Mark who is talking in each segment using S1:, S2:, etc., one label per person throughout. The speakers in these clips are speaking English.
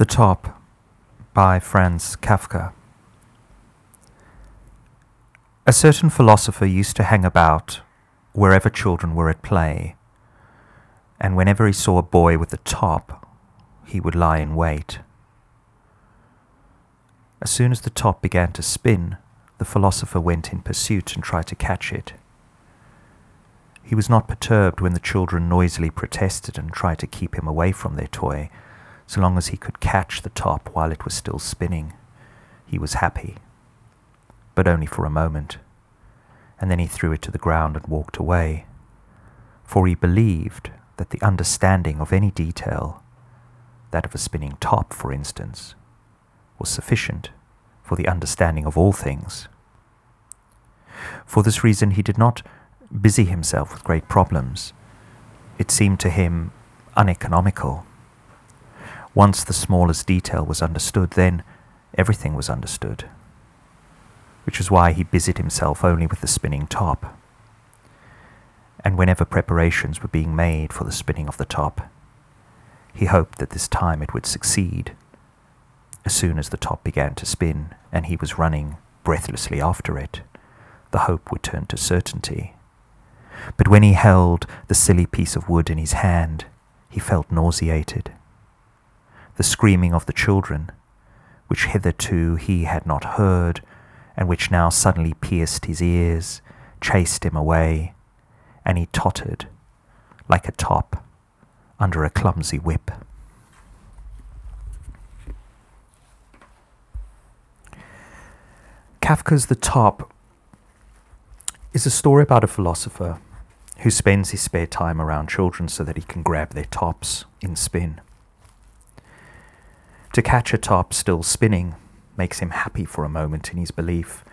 S1: The Top by Franz Kafka. A certain philosopher used to hang about wherever children were at play, and whenever he saw a boy with a top, he would lie in wait. As soon as the top began to spin, the philosopher went in pursuit and tried to catch it. He was not perturbed when the children noisily protested and tried to keep him away from their toy so long as he could catch the top while it was still spinning. He was happy. But only for a moment. And then he threw it to the ground and walked away. For he believed that the understanding of any detail, that of a spinning top, for instance, was sufficient for the understanding of all things. For this reason, he did not busy himself with great problems. It seemed to him uneconomical once the smallest detail was understood, then everything was understood, which was why he busied himself only with the spinning top. And whenever preparations were being made for the spinning of the top, he hoped that this time it would succeed. As soon as the top began to spin and he was running breathlessly after it, the hope would turn to certainty. But when he held the silly piece of wood in his hand, he felt nauseated the screaming of the children, which hitherto he had not heard, and which now suddenly pierced his ears, chased him away, and he tottered like a top under a clumsy whip. Kafka's The Top is a story about a philosopher who spends his spare time around children so that he can grab their tops in spin. To catch a top still spinning makes him happy for a moment in his belief,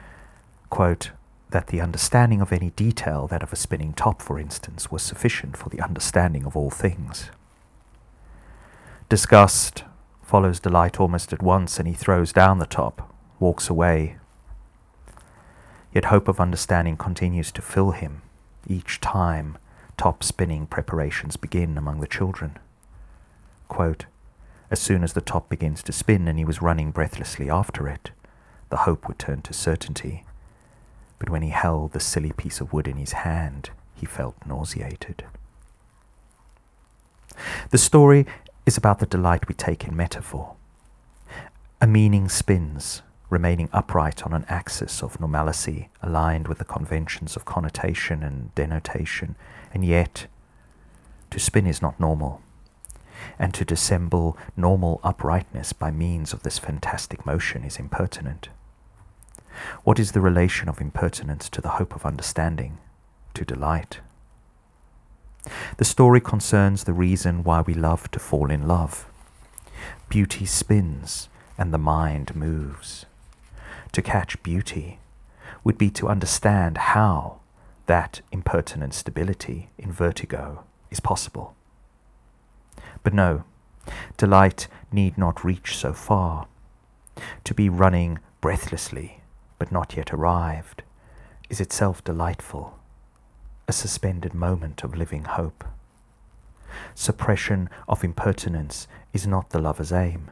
S1: quote, that the understanding of any detail, that of a spinning top, for instance, was sufficient for the understanding of all things. Disgust follows delight almost at once, and he throws down the top, walks away. Yet hope of understanding continues to fill him each time top spinning preparations begin among the children. Quote, as soon as the top begins to spin and he was running breathlessly after it, the hope would turn to certainty. But when he held the silly piece of wood in his hand, he felt nauseated. The story is about the delight we take in metaphor. A meaning spins, remaining upright on an axis of normalcy aligned with the conventions of connotation and denotation, and yet to spin is not normal and to dissemble normal uprightness by means of this fantastic motion is impertinent. What is the relation of impertinence to the hope of understanding, to delight? The story concerns the reason why we love to fall in love. Beauty spins and the mind moves. To catch beauty would be to understand how that impertinent stability in vertigo is possible. But no, delight need not reach so far. To be running breathlessly, but not yet arrived, is itself delightful, a suspended moment of living hope. Suppression of impertinence is not the lover's aim,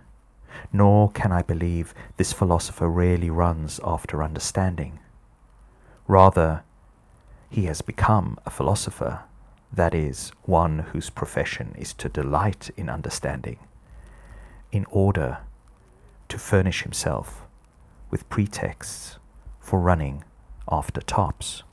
S1: nor can I believe this philosopher really runs after understanding. Rather, he has become a philosopher that is, one whose profession is to delight in understanding, in order to furnish himself with pretexts for running after tops.